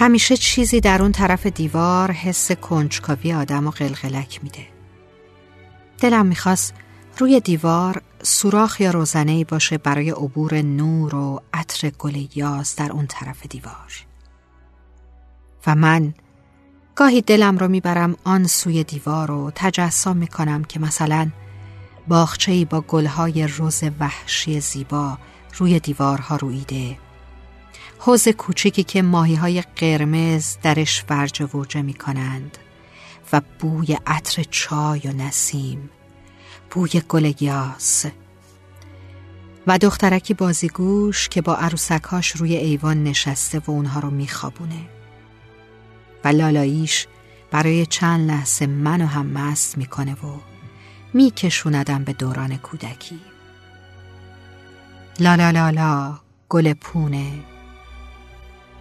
همیشه چیزی در اون طرف دیوار حس کنجکاوی آدم و قلقلک میده. دلم می‌خواست روی دیوار سوراخ یا روزنه باشه برای عبور نور و عطر گل یاز در اون طرف دیوار. و من گاهی دلم رو می‌برم آن سوی دیوار و تجسم می‌کنم که مثلا باخچه‌ای با گلهای روز وحشی زیبا روی دیوارها رویده حوز کوچکی که ماهی های قرمز درش فرج و ورجه می کنند و بوی عطر چای و نسیم بوی گل یاس و دخترکی بازیگوش که با عروسکاش روی ایوان نشسته و اونها رو میخوابونه. و لالاییش برای چند لحظه منو هم مست می‌کنه و میکشوندم به دوران کودکی. لا لا لا گل پونه.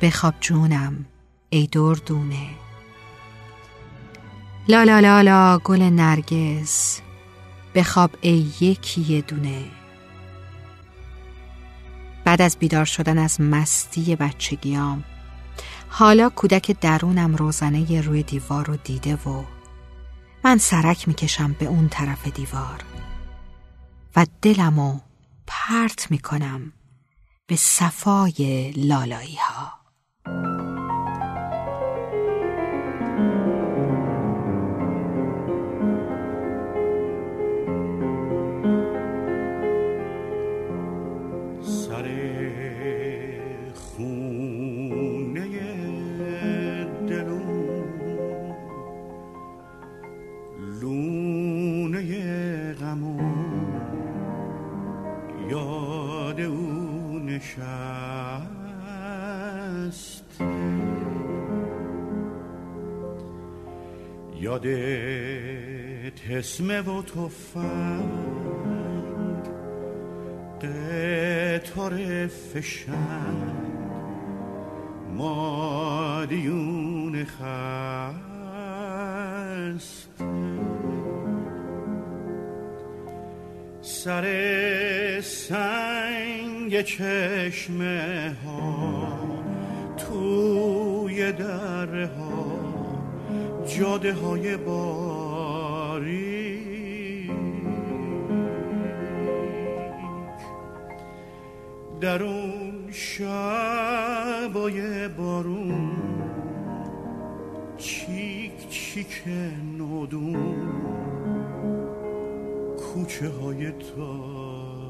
بخواب جونم ای دردونه. لا لا لا لا گل نرگس. بخواب ای یکی دونه. بعد از بیدار شدن از مستی بچگیام حالا کودک درونم روزنه روی دیوار رو دیده و من سرک می‌کشم به اون طرف دیوار و دلمو پرت می‌کنم به صفای لالایی ها یادت حسمه و توفنگ قطار فشنگ مادیون خست. سر سنگ چشمه ها توی دره ها جاده های باری در اون شبای بارون چیک چیک نودون کوچه های تاری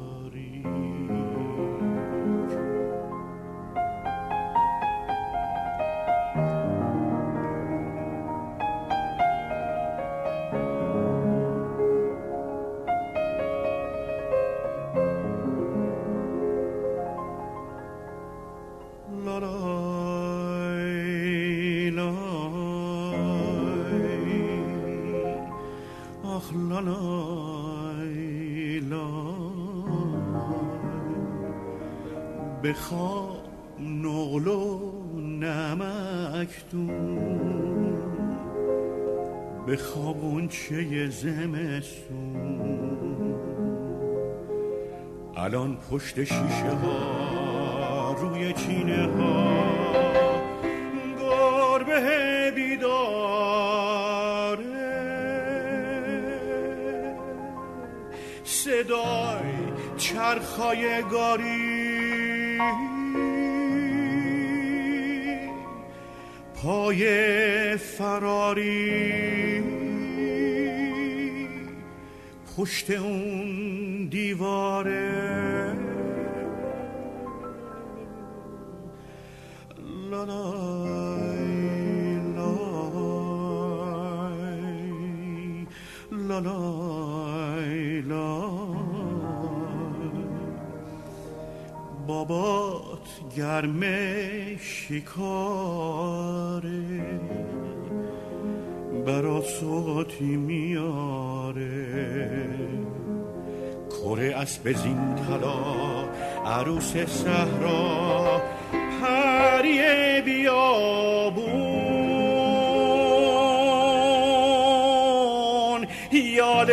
بخواب نقل و نمکتون بخواب اونچه زمستون. الان پشت شیشه ها روی چینه ها. گربه بیداره. صدای چرخای گاری. پای فراری. پشت اون دیواره. لالای لای لالای بابات گرمه شکاره برا صوتی میاره. کره اسب زین طلا عروس صحرا پری بیابون. یاد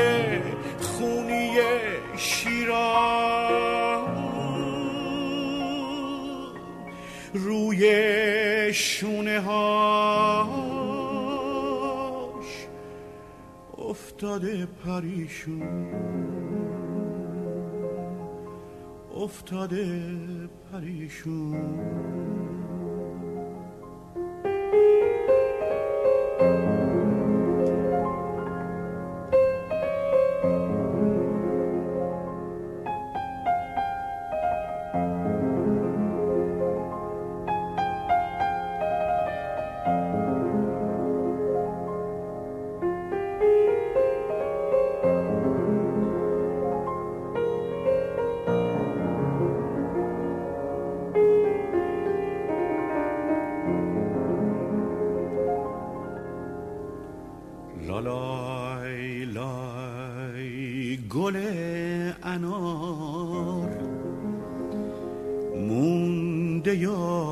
خونی شیراز شونه هاش افتاده پریشون. افتاده پریشون.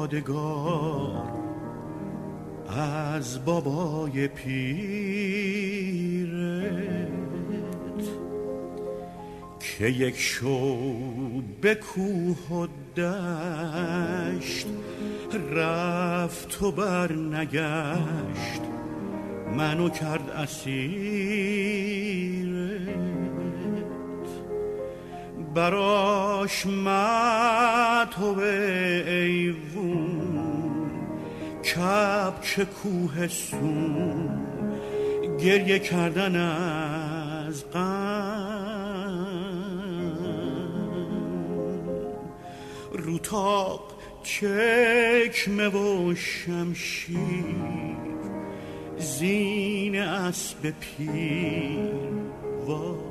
یادگار از بابای پیرت که یک شو به کوه و دشت رفت و بر نگشت منو کرد اسیرت. براش تو ایوون کبچ کوه سون گریه کردن از غم روتاق چکمه و شمشیر. زین اسب پیر. وای.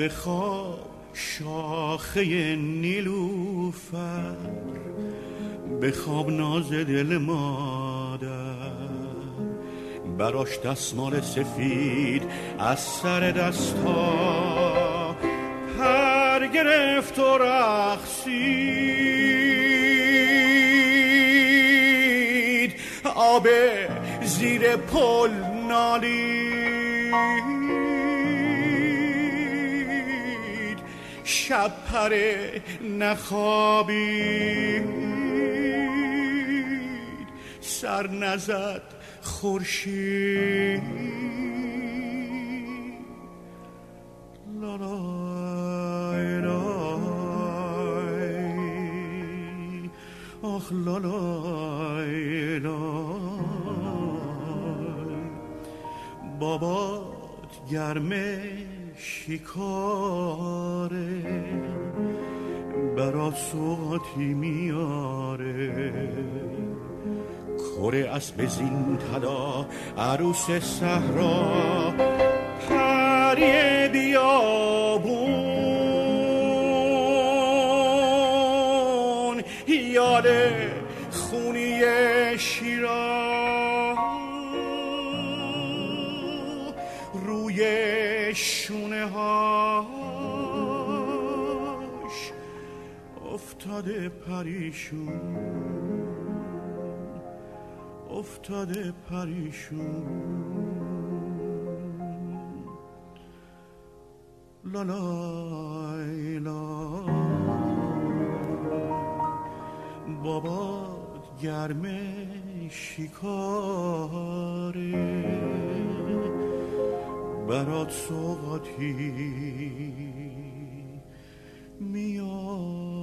بخواب شاخه نیلوفر بخواب ناز دل مادر. براش دستمال سفید از سر دستا پر گرفت و رخصید آب زیر پل نالید. شب پره نخوابید. سر نزد خورشید. لالای لای آخ لالای لای بابات گرمه. شکاره برا سوغاتی میاره. کره اسب زین تدا عروس صحرا پری بیابون یاد خونی شیرا شونه هاش افتاده پریشون. افتاده پریشون. لالای لا بابات گرمه شکاره. برات سوغاتی میاد.